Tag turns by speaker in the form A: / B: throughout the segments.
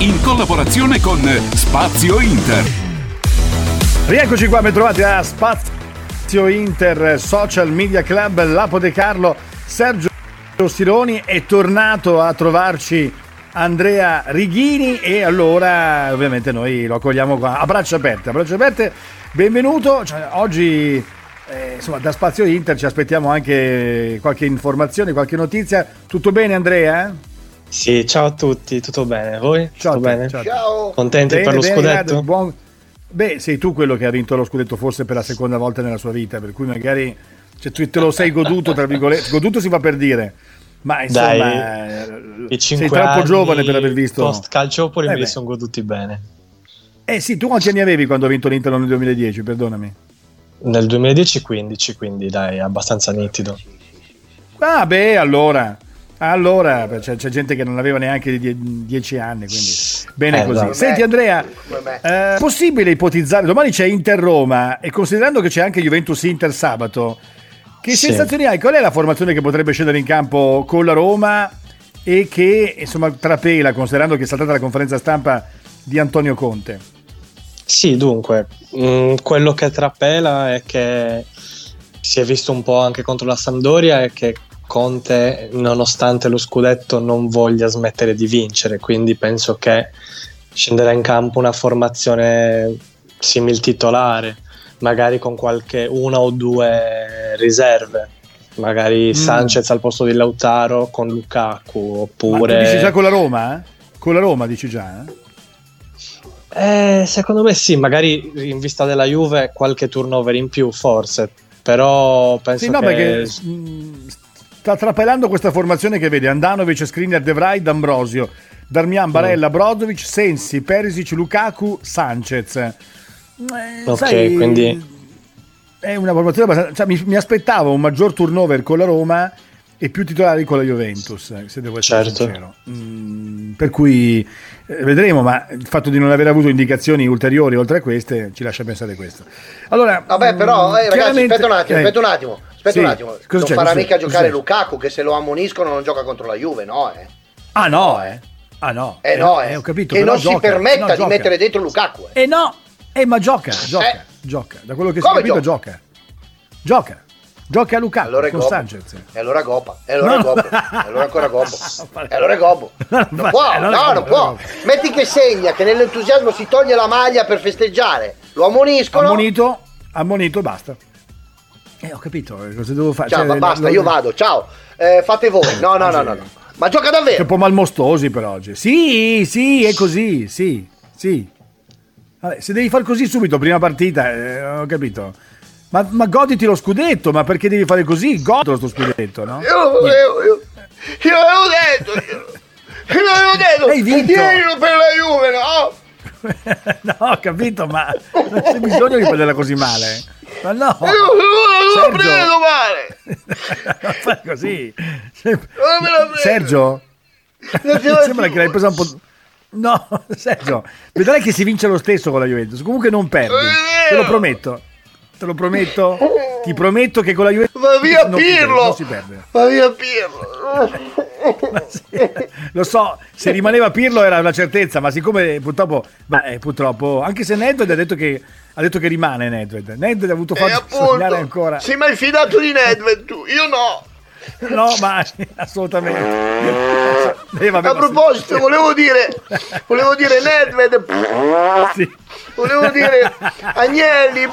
A: In collaborazione con Spazio Inter.
B: Rieccoci qua, ben trovati a Spazio Inter Social Media Club, Lapo De Carlo, Sergio Sironi è tornato a trovarci Andrea Righini e allora ovviamente noi lo accogliamo qua a braccia aperte, a braccia aperte, benvenuto, Cioè, oggi eh, insomma da Spazio Inter ci aspettiamo anche qualche informazione, qualche notizia, tutto bene Andrea?
C: Sì, ciao a tutti, tutto bene? Voi?
B: Ciao
C: tutto bene?
B: ciao.
C: Contenti
B: Bene,
C: per lo
B: bene,
C: scudetto?
B: grazie, buon- Beh, sei tu quello che ha vinto lo scudetto forse per la seconda volta nella sua vita, per cui magari cioè, tu te lo sei goduto, tra virgolette, goduto si fa per dire, ma insomma
C: Dai,
B: eh,
C: I cinque
B: sei troppo
C: anni
B: giovane per aver visto...
C: Post calciopoli
B: Eh
C: me li sono goduti bene.
B: Eh sì, tu quanti anni avevi quando ha vinto l'Inter nel 2010, perdonami?
C: Nel 2010-15, quindi dai, abbastanza nitido.
B: Ah beh, allora, allora c'è, c'è gente che non aveva neanche die- dieci anni, quindi bene
C: Eh,
B: così.
C: esatto.
B: Senti Andrea,
D: me.
B: eh, possibile ipotizzare, domani c'è Inter-Roma e considerando che c'è anche Juventus-Inter sabato, che
C: Sì.
B: sensazioni hai? Qual è la formazione che potrebbe scendere in campo con la Roma e che insomma trapela, considerando che è saltata la conferenza stampa di Antonio Conte?
C: Sì, dunque, mh, quello che trapela è che si è visto un po' anche contro la Sampdoria è che Conte, nonostante lo scudetto, non voglia smettere di vincere, quindi penso che scenderà in campo una formazione simil titolare, magari con qualche una o due riserve. Magari Sanchez al posto di Lautaro con Lukaku
B: Ma tu dici già
C: oppure
B: con la Roma? eh? Con la Roma dici già? eh?
C: Eh, secondo me sì, magari in vista della Juve qualche turnover in più forse, però penso
B: Sì, no,
C: che
B: perché mh, sta trapelando questa formazione che vede Andanovic, Skriniar, De Vrij, D'Ambrosio, Darmian, Barella,
C: Mm.
B: Brozovic, Sensi, Perisic, Lukaku, Sanchez. Eh,
C: Ok,
B: sai,
C: quindi-
B: È una formazione abbastanza... cioè, mi, mi aspettavo un maggior turnover con la Roma e più titolari con la Juventus, eh, se devo essere
C: Certo.
B: sincero. Mm, per cui eh, vedremo, ma il fatto di non aver avuto indicazioni ulteriori oltre a queste ci lascia pensare questo. Allora,
D: Vabbè, però,
B: mm,
D: eh, ragazzi,
B: chiaramente-
D: aspetta un attimo,
B: eh,
D: aspetta un attimo. Aspetta
B: sì.
D: un attimo.
B: Cosa
D: non
B: c'è?
D: farà mica giocare
B: c'è?
D: Lukaku che se lo ammoniscono non gioca contro la Juve, no? Eh,
B: Ah no, eh. Ah no.
D: eh no, eh.
B: ho capito.
D: che non si
B: gioca,
D: permetta
B: no,
D: di
B: gioca.
D: mettere dentro Lukaku. Eh.
B: Eh no, eh ma gioca, gioca,
D: Eh.
B: gioca. Da quello che si capito gioca. Gioca. Gioca a Lukaku
D: Allora è
B: con. Sanchez.
D: E allora Gopa. E allora
B: No.
D: Gobbo. E allora ancora Gobbo. E allora è Gobbo.
B: No,
D: Non può, no, non può. Metti che segna, che nell'entusiasmo si toglie la maglia per festeggiare. Lo ammoniscono.
B: Ammonito, ammonito basta. Eh, ho capito, eh, cosa devo fare?
D: Ciao,
B: Cioè,
D: ma basta,
B: lo-
D: io vado. Ciao. Eh, fate voi. No, no, no, no, no. Ma gioca
B: Sei un
D: davvero.
B: po' malmostosi per oggi. Sì, sì, è così, sì, sì. Vabbè, se devi far così subito, prima partita, eh, ho capito. Ma, ma goditi lo scudetto, ma perché devi fare così? Godilo sto scudetto, no?
D: Io lo volevo, io, io l'avevo detto, io, io l'avevo detto,
B: Hai vinto.
D: tienilo per la Juve, no?
B: no, ho capito, ma non c'è bisogno di prenderla così male. Ma no, Sergio.
D: lo prendo male.
B: non fai così.
D: Non me la prendo.
B: Sergio,
D: Non la
B: sembra che l'hai presa un po'... No, Sergio, vedrai che si vince lo stesso con la Juventus. Comunque non perdi, te lo prometto. Te lo prometto. Ti prometto che con la Juventus
D: Va via
B: non
D: Pirlo.
B: non si perde.
D: Va via Pirlo.
B: Lo so, se rimaneva Pirlo era una certezza, ma siccome purtroppo, beh, purtroppo, anche se Nedved ha detto che, ha detto che rimane Nedved, Nedved ha avuto forza di sognare
D: appunto,
B: ancora.
D: sei mai fidato di Nedved tu? Io no.
B: No, ma assolutamente. Eh, vabbè,
D: A proposito, volevo dire, volevo dire Nedved,
B: sì.
D: volevo dire Agnelli,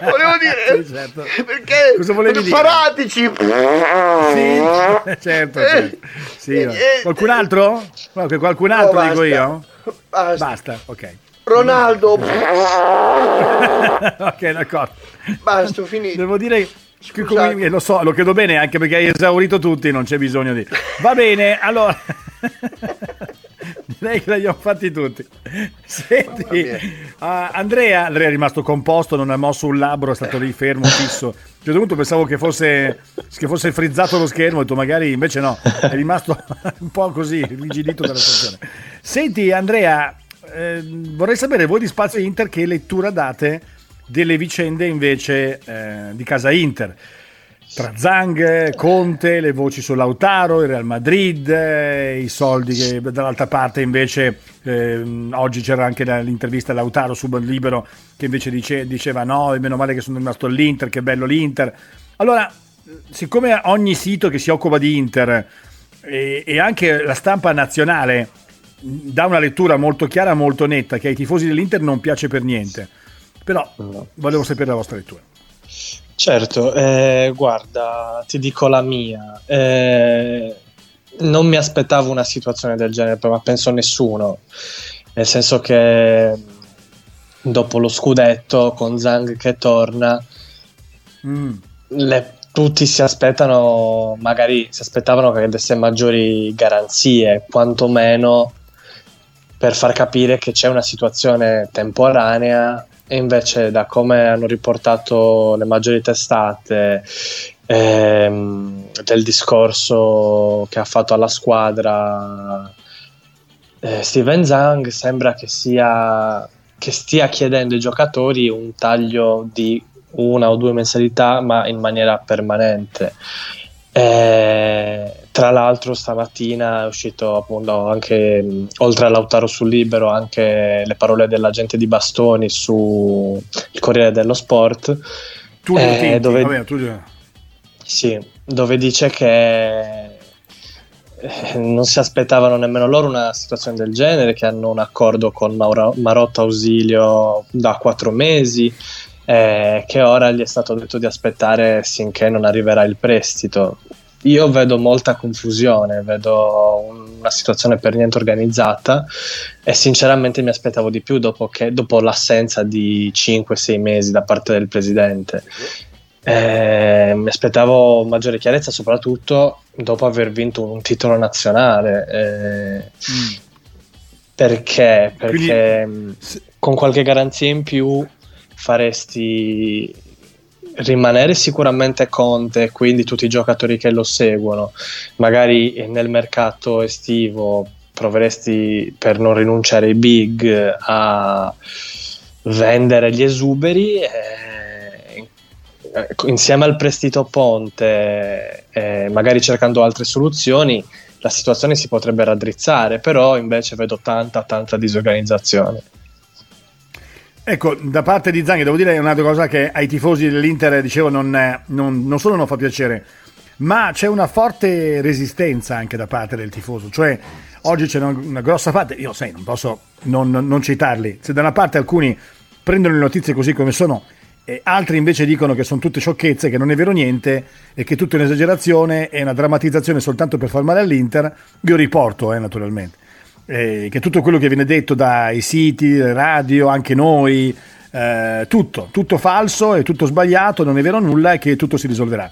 D: volevo dire,
B: Sì, certo.
D: perché
B: Cosa volevi?
D: Paratici,
B: Sì, certo, certo. Sì,
D: Eh, eh,
B: qualcun altro? Qual- Qualcun altro
D: No,
B: dico io?
D: Basta.
B: Basta, ok.
D: Ronaldo,
B: ok, d'accordo.
D: basta, finito.
B: Devo dire come- lo so, lo credo bene anche perché hai esaurito tutti, non c'è bisogno di... Va bene, allora... direi che l'abbiamo fatti tutti. Senti, uh, Andrea, Andrea è rimasto composto, non ha mosso un labbro, è stato lì fermo, fisso. A un certo punto pensavo che fosse, che fosse frizzato lo schermo, ho detto magari invece no, è rimasto un po' così, rigidito dalla situazione. Senti Andrea, eh, vorrei sapere voi di Spazio Inter che lettura date delle vicende invece eh, di casa Inter tra Zang, Conte, le voci su Lautaro, il Real Madrid, eh, i soldi che dall'altra parte invece eh, oggi c'era anche l'intervista a Lautaro su Libero che invece dice, diceva no, meno male che sono rimasto all'Inter, che bello l'Inter. Allora, siccome ogni sito che si occupa di Inter e, e anche la stampa nazionale dà una lettura molto chiara, molto netta, che ai tifosi dell'Inter non piace per niente, però volevo sapere la vostra lettura.
C: Certo, eh, guarda, ti dico la mia. Eh, non mi aspettavo una situazione del genere, ma penso nessuno. Nel senso che dopo lo scudetto con Zhang che torna, mm. le, tutti si aspettano, magari si aspettavano che desse maggiori garanzie, quantomeno per far capire che c'è una situazione temporanea e invece da come hanno riportato le maggiori testate ehm, del discorso che ha fatto alla squadra eh, Steven Zhang sembra che, sia, che stia chiedendo ai giocatori un taglio di una o due mensilità ma in maniera permanente. Eh, tra l'altro stamattina è uscito appunto anche oltre a Lautaro sul libero anche le parole dell'agente di Bastoni su il Corriere dello Sport.
B: Tu eh, dove, vabbè, tu...
C: sì, dove dice che eh, non si aspettavano nemmeno loro una situazione del genere che hanno un accordo con Mauro, Marotta Ausilio da quattro mesi eh, che ora gli è stato detto di aspettare finché non arriverà il prestito io vedo molta confusione, vedo una situazione per niente organizzata e sinceramente mi aspettavo di più dopo, che, dopo l'assenza di 5-6 mesi da parte del presidente. Eh, mi aspettavo maggiore chiarezza, soprattutto dopo aver vinto un titolo nazionale. Eh, mm. Perché? Perché Quindi... con qualche garanzia in più faresti rimanere sicuramente Conte, quindi tutti i giocatori che lo seguono, magari nel mercato estivo proveresti per non rinunciare ai big a vendere gli esuberi eh, insieme al prestito Ponte eh, magari cercando altre soluzioni la situazione si potrebbe raddrizzare però invece vedo tanta tanta disorganizzazione
B: Ecco, da parte di Zanghi devo dire una cosa che ai tifosi dell'Inter, dicevo, non, non, non solo non fa piacere, ma c'è una forte resistenza anche da parte del tifoso. Cioè, oggi c'è una, una grossa parte, io sai, non posso non, non, citarli. Se da una parte alcuni prendono le notizie così come sono, e altri invece dicono che sono tutte sciocchezze, che non è vero niente e che è un'esagerazione e una drammatizzazione soltanto per far male all'Inter, io riporto, eh, naturalmente eh, che tutto quello che viene detto dai siti, radio, anche noi, eh, tutto, tutto falso e tutto sbagliato, non è vero nulla e che tutto si risolverà.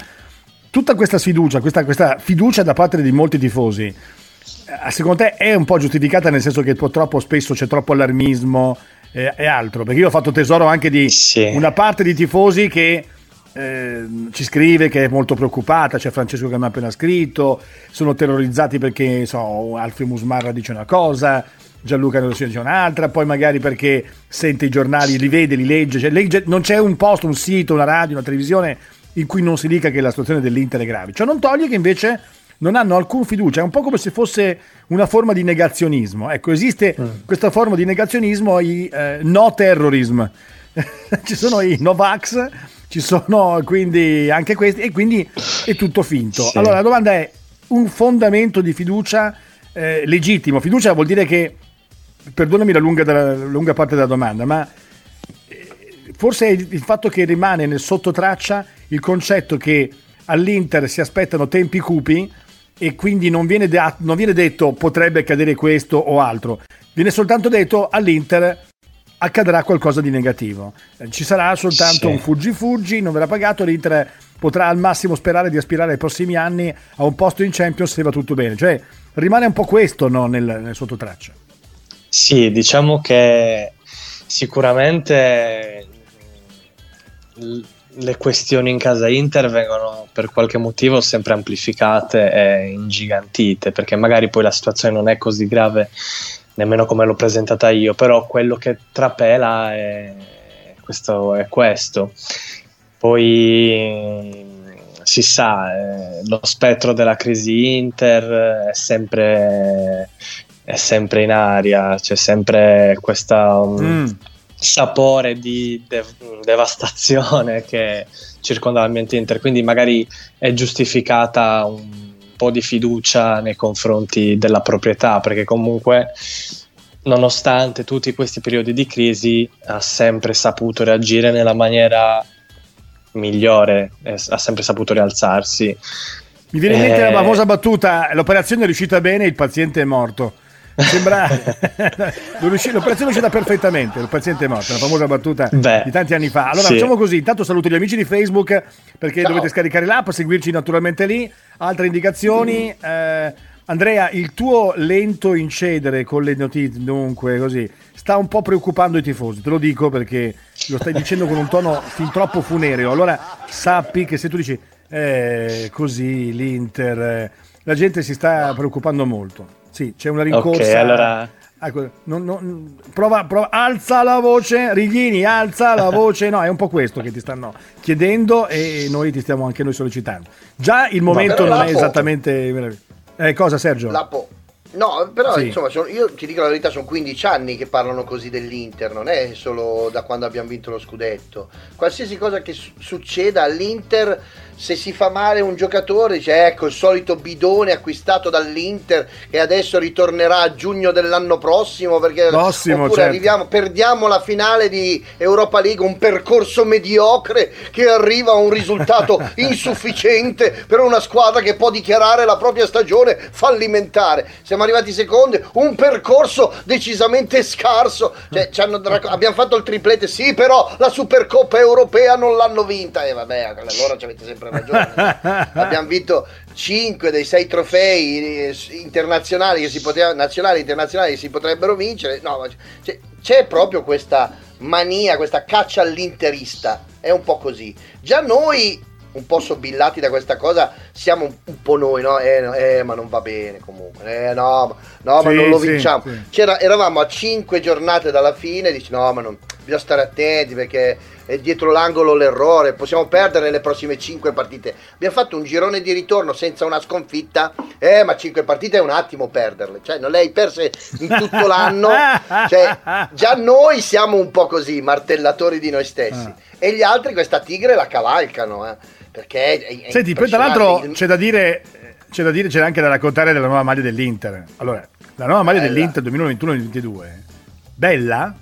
B: Tutta questa sfiducia, questa, questa fiducia da parte di molti tifosi, eh, secondo te è un po' giustificata nel senso che purtroppo spesso c'è troppo allarmismo eh, e altro? Perché io ho fatto tesoro anche di sì. una parte di tifosi che eh, ci scrive che è molto preoccupata, c'è Francesco che mi ha appena scritto, sono terrorizzati perché so, Alfio Musmarra dice una cosa, Gianluca Nerosino dice un'altra, poi magari perché sente i giornali, li vede, li legge, cioè, legge, non c'è un posto, un sito, una radio, una televisione in cui non si dica che la situazione dell'Inter è grave. Ciò non toglie che invece non hanno alcun fiducia, è un po' come se fosse una forma di negazionismo. Ecco, esiste mm. questa forma di negazionismo, i eh, no terrorism. Ci sono i Novax ci sono quindi anche questi e quindi è tutto finto. Sì. Allora la domanda è un fondamento di fiducia eh, legittimo. Fiducia vuol dire che, perdonami la lunga, la lunga parte della domanda, ma eh, forse è il fatto che rimane nel sottotraccia il concetto che all'Inter si aspettano tempi cupi e quindi non viene, de- non viene detto potrebbe accadere questo o altro, viene soltanto detto all'Inter accadrà qualcosa di negativo. Eh, ci sarà soltanto sì. un fuggi-fuggi, non verrà pagato, l'Inter potrà al massimo sperare di aspirare ai prossimi anni a un posto in Champions se va tutto bene. Cioè, rimane un po' questo no, nel, nel sottotraccia.
C: Sì, diciamo che sicuramente le questioni in casa Inter vengono per qualche motivo sempre amplificate e ingigantite, perché magari poi la situazione non è così grave nemmeno come l'ho presentata io, però quello che trapela è questo. È questo. Poi si sa, eh, lo spettro della crisi Inter è sempre, è sempre in aria, c'è sempre questo um, mm. sapore di de- devastazione che circonda l'ambiente Inter, quindi magari è giustificata un po' di fiducia nei confronti della proprietà, perché comunque nonostante tutti questi periodi di crisi ha sempre saputo reagire nella maniera migliore, ha sempre saputo rialzarsi.
B: Mi viene in mente la eh, famosa battuta, l'operazione è riuscita bene, il paziente è morto. Sembra l'operazione è uscita perfettamente, il paziente è morto, la famosa battuta Beh, di tanti anni fa. Allora sì. facciamo così, intanto saluto gli amici di Facebook perché Ciao. dovete scaricare l'app, seguirci naturalmente lì, altre indicazioni. Mm. Eh, Andrea, il tuo lento incedere con le notizie, dunque così, sta un po' preoccupando i tifosi, te lo dico perché lo stai dicendo con un tono fin troppo funereo. Allora sappi che se tu dici eh, così l'Inter, eh, la gente si sta preoccupando molto. Sì, c'è una rincorsa.
C: Ok, allora
B: Ecco, non, non, prova, prova, alza la voce, Righini, alza la voce. No, è un po' questo che ti stanno chiedendo e noi ti stiamo anche noi sollecitando. Già il momento non è esattamente. Eh, cosa, Sergio?
D: La po- No, però sì. insomma, sono, io ti dico la verità, sono 15 anni che parlano così dell'Inter, non è solo da quando abbiamo vinto lo scudetto. Qualsiasi cosa che su- succeda all'Inter se si fa male un giocatore dice ecco il solito bidone acquistato dall'Inter che adesso ritornerà a giugno dell'anno prossimo perché
B: prossimo,
D: oppure certo. arriviamo, perdiamo la finale di Europa League un percorso mediocre che arriva a un risultato insufficiente per una squadra che può dichiarare la propria stagione fallimentare. Siamo arrivati secondi un percorso decisamente scarso. Cioè, abbiamo fatto il triplete sì però la Supercoppa europea non l'hanno vinta. E vabbè allora ci avete sempre ragione. Abbiamo vinto 5 dei 6 trofei eh, internazionali che si poteva, nazionali internazionali che si potrebbero vincere. No, c'è, c'è proprio questa mania, questa caccia all'interista. È un po' così. Già noi un po' sobillati da questa cosa, siamo un, un po' noi, no? Eh, eh, ma non va bene comunque, eh, no, no, ma non lo vinciamo. Sì, sì. eravamo a 5 giornate dalla fine, dici no, ma non, bisogna stare attenti perché è dietro l'angolo l'errore, possiamo perdere le prossime 5 partite. Abbiamo fatto un girone di ritorno senza una sconfitta, eh, ma 5 partite è un attimo perderle, cioè non le hai perse in tutto l'anno, cioè, già noi siamo un po' così, martellatori di noi stessi, ah. e gli altri questa tigre la cavalcano, eh, perché è, è
B: Senti, poi tra l'altro c'è da dire c'è da dire, c'è anche da raccontare della nuova maglia dell'Inter. Allora, la nuova maglia Bella. dell'Inter 2021-2022, bella,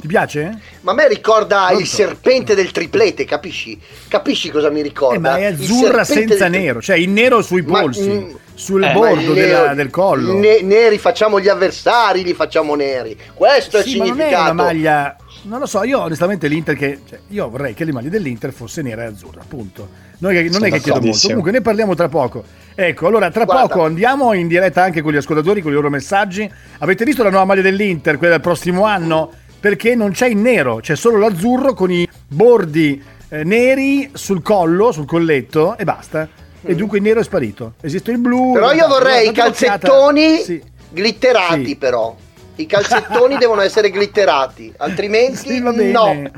B: ti piace?
D: Ma a me ricorda Pronto? il serpente del triplete, capisci? Capisci cosa mi ricorda? Eh,
B: ma è azzurra senza del... nero, cioè il nero sui polsi, ma, mm, sul eh, bordo della, del collo.
D: Ne, neri facciamo gli avversari, li facciamo neri. Questo è il significato. Ma non è una
B: maglia non lo so, io onestamente l'Inter che cioè, io vorrei che le maglie dell'Inter fosse nera e azzurra, appunto. Non è, non è che chiedo molto, comunque ne parliamo tra poco. Ecco, allora tra Guarda. poco andiamo in diretta anche con gli ascoltatori, con i loro messaggi. Avete visto la nuova maglia dell'Inter, quella del prossimo anno? perché non c'è il nero, c'è solo l'azzurro con i bordi eh, neri sul collo, sul colletto e basta. E mm. dunque il nero è sparito. Esiste il blu.
D: Però io vorrei i calzettoni sì. glitterati, sì. però. I calzettoni devono essere glitterati, altrimenti sì, no.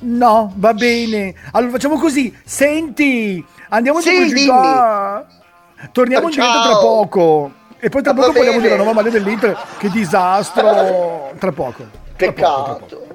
B: No, va bene. Allora facciamo così. Senti, andiamo
D: sì, in
B: pubblicità. Torniamo in diretta tra poco. E poi tra poco parliamo della nuova maglia dell'Inter. Che disastro. Tra poco.
D: Peccato.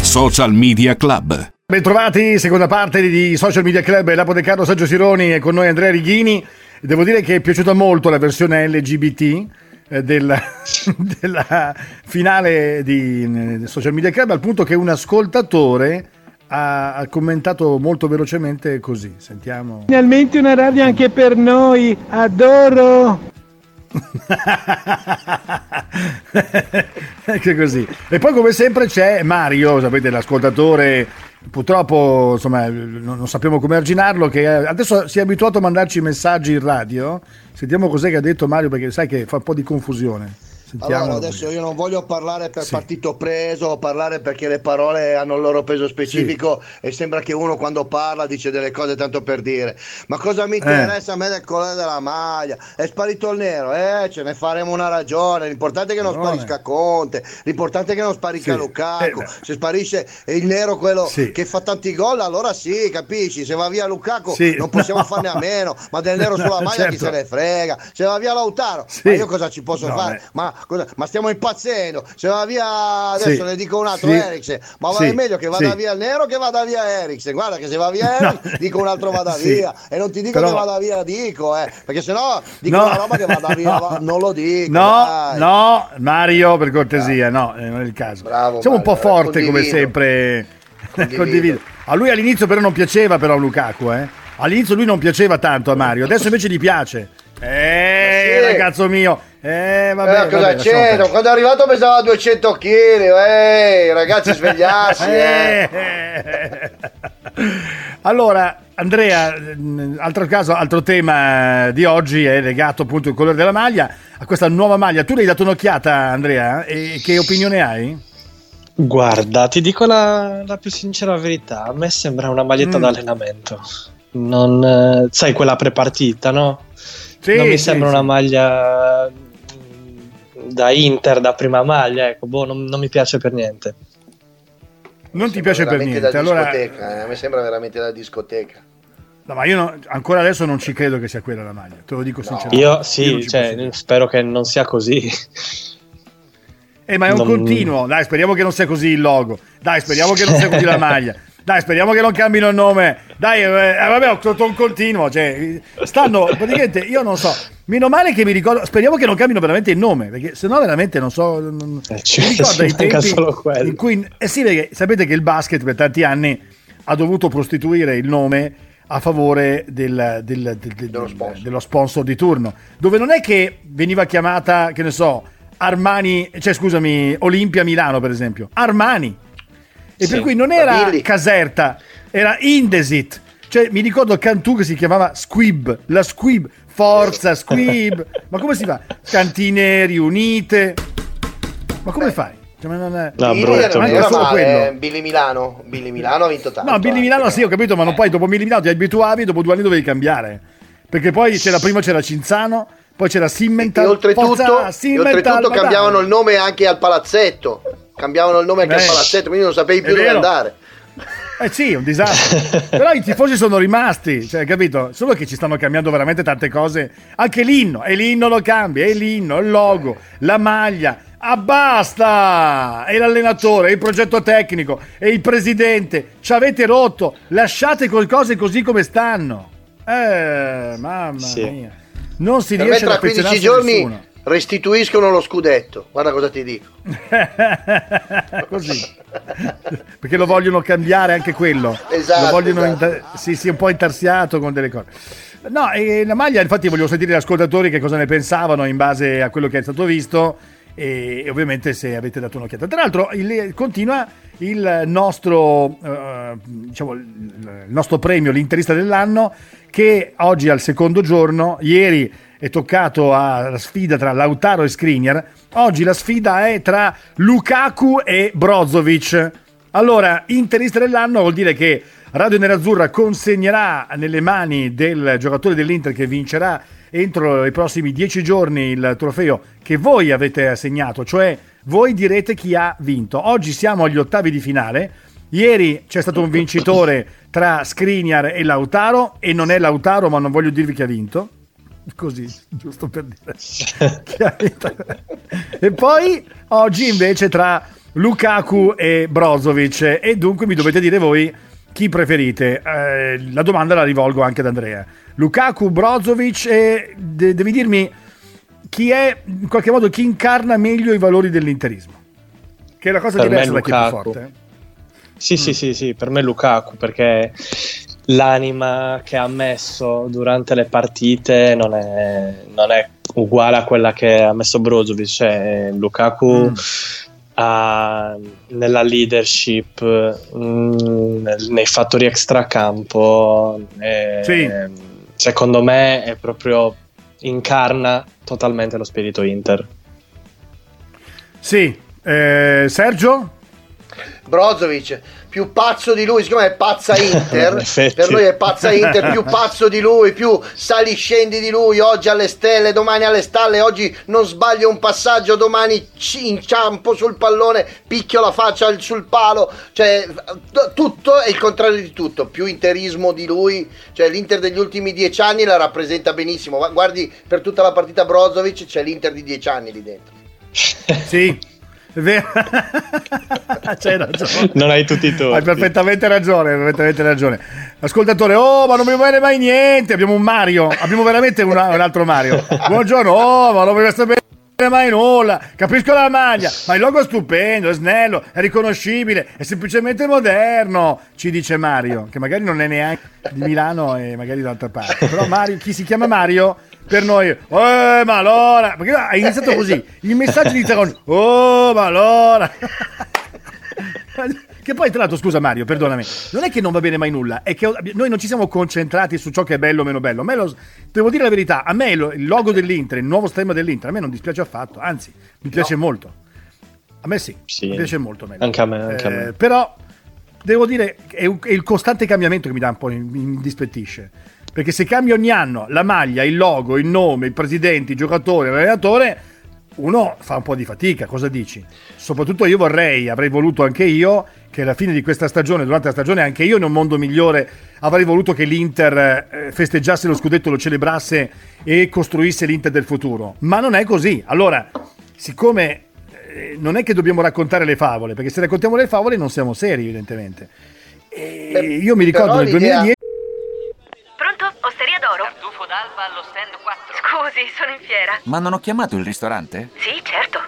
A: Social Media Club.
B: Bentrovati, seconda parte di Social Media Club, Lapo De Carlo, Sergio Sironi e con noi Andrea Righini. Devo dire che è piaciuta molto la versione LGBT eh, del, della finale di Social Media Club, al punto che un ascoltatore ha, ha, commentato molto velocemente così. Sentiamo.
E: Finalmente una radio anche per noi, adoro.
B: ecco così. E poi come sempre c'è Mario, sapete l'ascoltatore purtroppo insomma, non, sappiamo come arginarlo. Che adesso si è abituato a mandarci messaggi in radio. Sentiamo cos'è che ha detto Mario, perché sai che fa un po' di confusione.
D: Allora, adesso io non voglio parlare per
B: Sì.
D: partito preso, parlare perché le parole hanno il loro peso specifico e sembra che uno quando parla dice delle cose tanto per dire. Ma cosa mi interessa a me del colore della maglia? È sparito il nero, eh, ce ne faremo una ragione. L'importante è che non
B: Ragione.
D: sparisca Conte, l'importante è che non sparisca
B: Sì.
D: Lukaku.
B: Eh.
D: Se sparisce il nero quello
B: Sì.
D: che fa tanti gol, allora sì, capisci? Se va via Lukaku
B: Sì,
D: non possiamo
B: no.
D: farne a meno, ma del nero sulla maglia chi
B: Certo.
D: se ne frega. Se va via Lautaro,
B: Sì.
D: ma io cosa ci posso
B: No,
D: fare? Ma, cosa- ma stiamo impazzendo. Se va via adesso
B: Sì.
D: ne dico un altro
B: Sì.
D: Eriksen, ma
B: Sì.
D: è meglio che vada
B: Sì.
D: via il nero che vada via Eriksen. Guarda che se va via
B: No.
D: Eriksen dico un altro vada
B: Sì.
D: via e non ti dico
B: Però-
D: che vada via dico, eh, perché sennò dico
B: No.
D: una roba che vada via,
B: No.
D: non lo dico.
B: No,
D: dai.
B: no, Mario, per cortesia, no, eh, non è il caso.
D: Bravo,
B: Siamo un po'
D: Mario,
B: forte come sempre.
D: Condivido.
B: Condivido. A lui all'inizio però non piaceva però Lukaku, eh. All'inizio lui non piaceva tanto a Mario, adesso invece gli piace. Eh,
D: sì.
B: ragazzo mio. Eh, vabbè,
D: Eh,
B: vabbè,
D: cosa c'è?
B: perdere.
D: Quando è arrivato pesava 200 kg, eh, ragazzi svegliarsi, eh.
B: Eh. Allora, Andrea, altro caso, altro tema di oggi è legato appunto al colore della maglia, a questa nuova maglia. Tu le hai dato un'occhiata, Andrea? E che opinione hai?
C: Guarda, ti dico la, la più sincera verità, a me sembra una maglietta
B: Mm.
C: d'allenamento. Non, eh, sai, quella prepartita, no?
B: Sì,
C: non mi
B: sì,
C: sembra
B: sì.
C: una maglia mm, da Inter, da prima maglia, ecco, boh, non, non mi piace per niente.
B: Non ti piace per niente. Allora,
D: discoteca, eh, a me sembra veramente da discoteca.
B: no, ma io no- ancora adesso non ci credo che sia quella la maglia, te lo dico sinceramente.
C: Io sì,
B: ci
C: cioè, spero che non sia così.
B: Eh, ma è un
C: non-
B: continuo. Dai, speriamo che non sia così il logo. Dai, speriamo che non sia così la maglia. Dai, speriamo che non cambino il nome. Dai, eh, eh, vabbè, ho trovato un continuo. Cioè, stanno praticamente, io non so. Meno male che mi ricordo. Speriamo che non cambino veramente il nome, perché sennò veramente non so. non-
C: Eh, ci-
B: mi ricordo i tempi
C: solo quello.
B: in cui. Eh sì, perché sapete che il basket per tanti anni ha dovuto prostituire il nome a favore del- del- del- del-
D: Dello sponsor.
B: dello sponsor di turno, dove non è che veniva chiamata, che ne so, Armani, cioè scusami, Olimpia Milano per esempio, Armani. E
C: Sì.
B: per cui non era
D: Billy.
B: Caserta, era Indesit. Cioè mi ricordo Cantù che si chiamava Squib, la Squib, Forza Squib. ma come si fa? Cantine riunite. Ma come fai? Cioè, ma non è-
C: No,
D: Billy
C: brutto,
D: non
B: manca
D: era
B: solo
D: male,
B: quello.
D: eh, Billy Milano, Billy Milano ha vinto tanto.
B: No, Billy
D: anche,
B: Milano sì,
D: però.
B: ho capito, ma non poi dopo Billy Milano ti abituavi, dopo due anni dovevi cambiare. Perché poi c'era prima c'era Cinzano, poi c'era
D: E
B: Simmental.
D: oltretutto,
B: Forza
D: e
B: Simmental,
D: oltretutto
B: ma
D: cambiavano il nome anche al palazzetto. Cambiavano il nome anche
B: Eh,
D: al palazzetto, quindi non sapevi più dove
B: vero.
D: andare.
B: Eh sì, è un disastro. Però i tifosi sono rimasti, cioè, capito? Solo che ci stanno cambiando veramente tante cose. Anche l'inno, e l'inno lo cambia, e l'inno, il logo, la maglia. Ah, basta! E l'allenatore, e il progetto tecnico, e il presidente. Ci avete rotto. Lasciate le cose così come stanno. Eh, mamma
C: Sì.
B: mia. Non si
D: Per
B: riesce
D: tra 15
B: affezionarsi a
D: giorni
B: nessuno.
D: Restituiscono lo scudetto. Guarda cosa ti dico.
B: Così. Perché lo vogliono cambiare anche quello.
D: Esatto,
B: Lo vogliono
D: esatto.
B: inta- sì, sì, un po' intarsiato con delle cose. No, e la maglia, infatti voglio sentire gli ascoltatori che cosa ne pensavano in base a quello che è stato visto e, e ovviamente se avete dato un'occhiata. Tra l'altro il- continua il nostro, eh, diciamo, il nostro premio, l'interista dell'anno, che oggi al secondo giorno, ieri è toccato alla sfida tra Lautaro e Skriniar, oggi la sfida è tra Lukaku e Brozovic. Allora, interista dell'anno vuol dire che Radio Nerazzurra consegnerà nelle mani del giocatore dell'Inter che vincerà entro i prossimi dieci giorni il trofeo che voi avete assegnato, cioè voi direte chi ha vinto. Oggi siamo agli ottavi di finale. Ieri c'è stato un vincitore tra Skriniar e Lautaro e non è Lautaro, ma non voglio dirvi chi ha vinto. Così, giusto per dire. E poi oggi invece tra Lukaku e Brozovic e dunque mi dovete dire voi chi preferite. Eh, la domanda la rivolgo anche ad Andrea. Lukaku, Brozovic e de- devi dirmi chi è in qualche modo chi incarna meglio i valori dell'interismo. Che è la cosa
C: Per
B: diversa da chi è più forte. eh.
C: Sì, sì, sì, sì, per me Lukaku perché l'anima che ha messo durante le partite non è, non è uguale a quella che ha messo Brozovic. Cioè, Lukaku
B: Mm.
C: a- nella leadership, mh, nel- nei fattori extracampo. e-
B: Sì.
C: Secondo me è proprio incarna totalmente lo spirito Inter.
B: Sì, eh, Sergio?
D: Brozovic più pazzo di lui, siccome è pazza Inter, per lui è pazza Inter, più pazzo di lui, più sali scendi di lui, oggi alle stelle, domani alle stalle, oggi non sbaglio un passaggio, domani ci inciampo sul pallone, picchio la faccia sul palo, cioè t- tutto è il contrario di tutto, più interismo di lui, cioè l'Inter degli ultimi dieci anni la rappresenta benissimo, Ma guardi per tutta la partita Brozovic c'è l'Inter di dieci anni lì dentro.
B: Sì, vero. C'hai ragione.
C: Non hai tutti i torti.
B: Hai perfettamente ragione, hai perfettamente ragione. Ascoltatore, oh, ma non mi viene mai niente. Abbiamo un Mario, abbiamo veramente un, un altro Mario. Buongiorno, oh, ma non mi sapere mai nulla. Capisco la maglia, ma il logo è stupendo, è snello, è riconoscibile, è semplicemente moderno. Ci dice Mario, che magari non è neanche di Milano e magari d'altra parte. Però Mario, chi si chiama Mario? Per noi, eh, ma allora, perché ha iniziato così. Il messaggio inizia con, oh, ma allora. Che poi, tra l'altro, scusa Mario, perdonami, non è che non va bene mai nulla, è che noi non ci siamo concentrati su ciò che è bello o meno bello. A me lo- devo dire la verità, a me il logo dell'Inter, il nuovo stemma dell'Inter, a me non dispiace affatto, anzi, mi piace molto. A me sì,
C: Sì.
B: mi piace molto. a me.
C: Anche a me, anche a
B: Eh,
C: me.
B: Però, devo dire, è, è il costante cambiamento che mi dà un po' mi indispettisce. Perché se cambia ogni anno la maglia, il logo, il nome, il presidente, i giocatori, l'allenatore, uno fa un po' di fatica, cosa dici? Soprattutto io vorrei, avrei voluto anche io, che alla fine di questa stagione, durante la stagione, anche io in un mondo migliore avrei voluto che l'Inter eh, festeggiasse lo scudetto, lo celebrasse e costruisse l'Inter del futuro. Ma non è così. Allora, siccome eh, non è che dobbiamo raccontare le favole, perché se raccontiamo le favole non siamo seri, evidentemente. E
D: Beh,
B: io mi ricordo
D: però
B: nel
D: l'idea-
B: 2010
F: Pronto? Osteria d'oro? Tartufo d'alba allo stand 4. Scusi, sono in fiera.
G: Ma non ho chiamato il ristorante?
F: Sì, certo.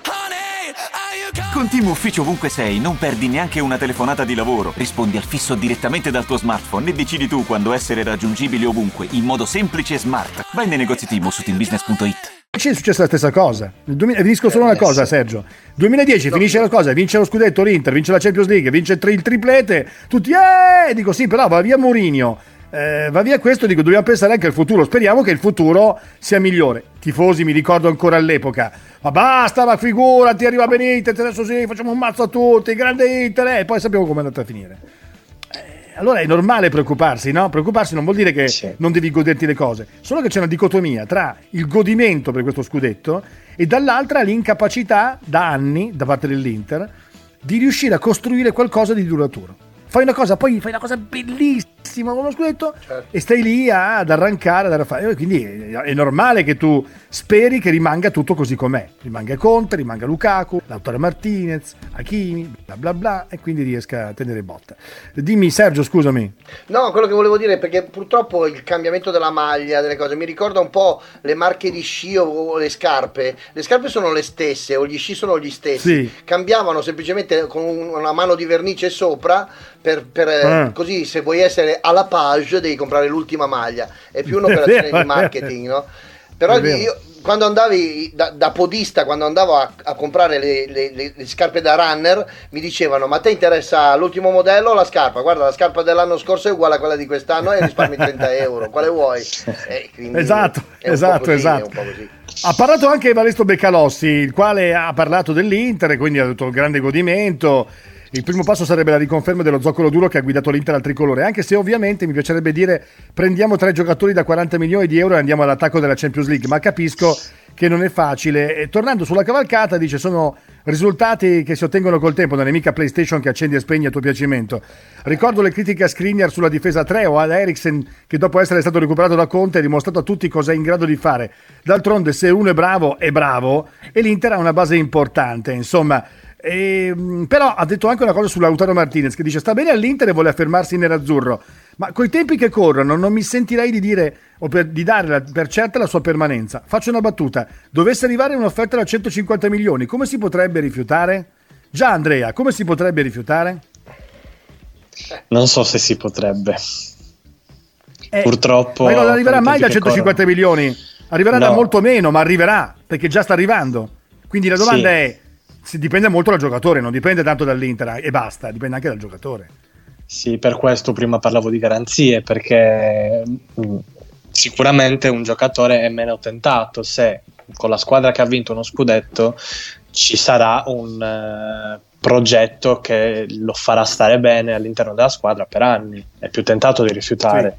G: Con Team Ufficio ovunque sei, non perdi neanche una telefonata di lavoro. Rispondi al fisso direttamente dal tuo smartphone e decidi tu quando essere raggiungibile ovunque, in modo semplice e smart. Vai nei negozi Team su teambusiness.it.
B: è successa la stessa cosa. Nel 2000 finisco solo una cosa, Sergio. 2010 finisce la cosa, vince lo scudetto l'Inter, vince la Champions League, vince il triplete, tutti eh, dico sì, però va via Mourinho. Eh, va via questo, dico dobbiamo pensare anche al futuro. Speriamo che il futuro sia migliore. Tifosi, mi ricordo ancora all'epoca. Ma basta, ma figurati, arriva Benitez, adesso sì, facciamo un mazzo a tutti, grande Inter, e poi sappiamo come è andata a finire. Eh, Allora è normale preoccuparsi, no? Preoccuparsi non vuol dire che
C: Sì.
B: non devi goderti le cose, solo che c'è una dicotomia tra il godimento per questo scudetto e dall'altra l'incapacità da anni da parte dell'Inter di riuscire a costruire qualcosa di duraturo. Fai una cosa, poi fai una cosa bellissima con lo scudetto
D: Certo.
B: e stai lì ad arrancare, ad arraffare. Quindi è, normale che tu speri che rimanga tutto così com'è. Rimanga Conte, rimanga Lukaku, Lautaro Martinez, Hakimi, bla bla bla, e quindi riesca a tenere botta. Dimmi Sergio, scusami.
D: No, quello che volevo dire è perché purtroppo il cambiamento della maglia, delle cose, mi ricorda un po' le marche di sci o- le scarpe. Le scarpe sono le stesse o gli sci sono gli stessi.
B: Sì.
D: Cambiavano semplicemente con un- una mano di vernice sopra per, per,
B: Ah.
D: così se vuoi essere alla page devi comprare l'ultima maglia. È più un'operazione di marketing, no? Però io quando andavi da, da podista, quando andavo a, a comprare le, le- le- le scarpe da runner, mi dicevano: Ma te interessa l'ultimo modello o la scarpa? Guarda, la scarpa dell'anno scorso è uguale a quella di quest'anno e risparmi 30 euro. Quale vuoi? Eh,
B: Esatto,
D: un
B: esatto,
D: così,
B: esatto.
D: un.
B: Ha parlato anche Valesto Beccalossi, il quale ha parlato dell'Inter e quindi ha detto grande godimento. Il primo passo sarebbe la riconferma dello zoccolo duro che ha guidato l'Inter al tricolore, anche se ovviamente mi piacerebbe dire prendiamo tre giocatori da 40 milioni di euro e andiamo all'attacco della Champions League, ma capisco che non è facile. E tornando sulla cavalcata, dice sono risultati che si ottengono col tempo, non è mica PlayStation che accendi e spegni a tuo piacimento. Ricordo le critiche a Skriniar sulla difesa 3 o ad Eriksen che dopo essere stato recuperato da Conte ha dimostrato a tutti cosa è in grado di fare. D'altronde se uno è bravo è bravo e l'Inter ha una base importante, insomma. Ehm, però ha detto anche una cosa su Lautaro Martinez che dice sta bene all'Inter e vuole affermarsi nerazzurro ma coi tempi che corrono non mi sentirei di dire o per, di dare la- per certa la sua permanenza faccio una battuta dovesse arrivare un'offerta da 150 milioni come si potrebbe rifiutare? già Andrea come si potrebbe rifiutare?
C: Non so se si potrebbe.
B: Eh,
C: Purtroppo,
B: ma non arriverà mai da
C: tempi che
B: 150
C: corrono.
B: milioni arriverà da
C: No.
B: molto meno ma arriverà perché già sta arrivando quindi la domanda
C: Sì.
B: è si dipende molto dal giocatore, non dipende tanto dall'Inter e basta, dipende anche dal giocatore.
C: Sì, per questo prima parlavo di garanzie, perché mh, sicuramente un giocatore è meno tentato se con la squadra che ha vinto uno scudetto ci sarà un uh, progetto che lo farà stare bene all'interno della squadra per anni. È più tentato di rifiutare.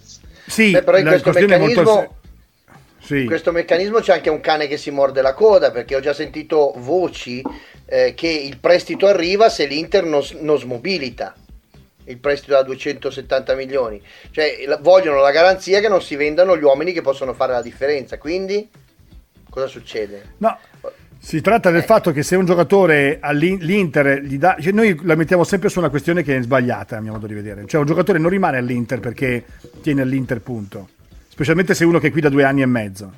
B: Sì, sì
D: Beh, però in questo meccanismo,
B: molto... Sì.
D: in questo meccanismo c'è anche un cane che si morde la coda perché ho già sentito voci eh, che il prestito arriva se l'Inter non, non smobilita il prestito da 270 milioni cioè la- vogliono la garanzia che non si vendano gli uomini che possono fare la differenza quindi cosa succede?
B: No, si tratta del fatto che se un giocatore all'Inter gli dà. Cioè noi la mettiamo sempre su una questione che è sbagliata, a mio modo di vedere. Cioè, un giocatore non rimane all'Inter perché tiene all'Inter, punto. Specialmente se uno che è qui da due anni e mezzo.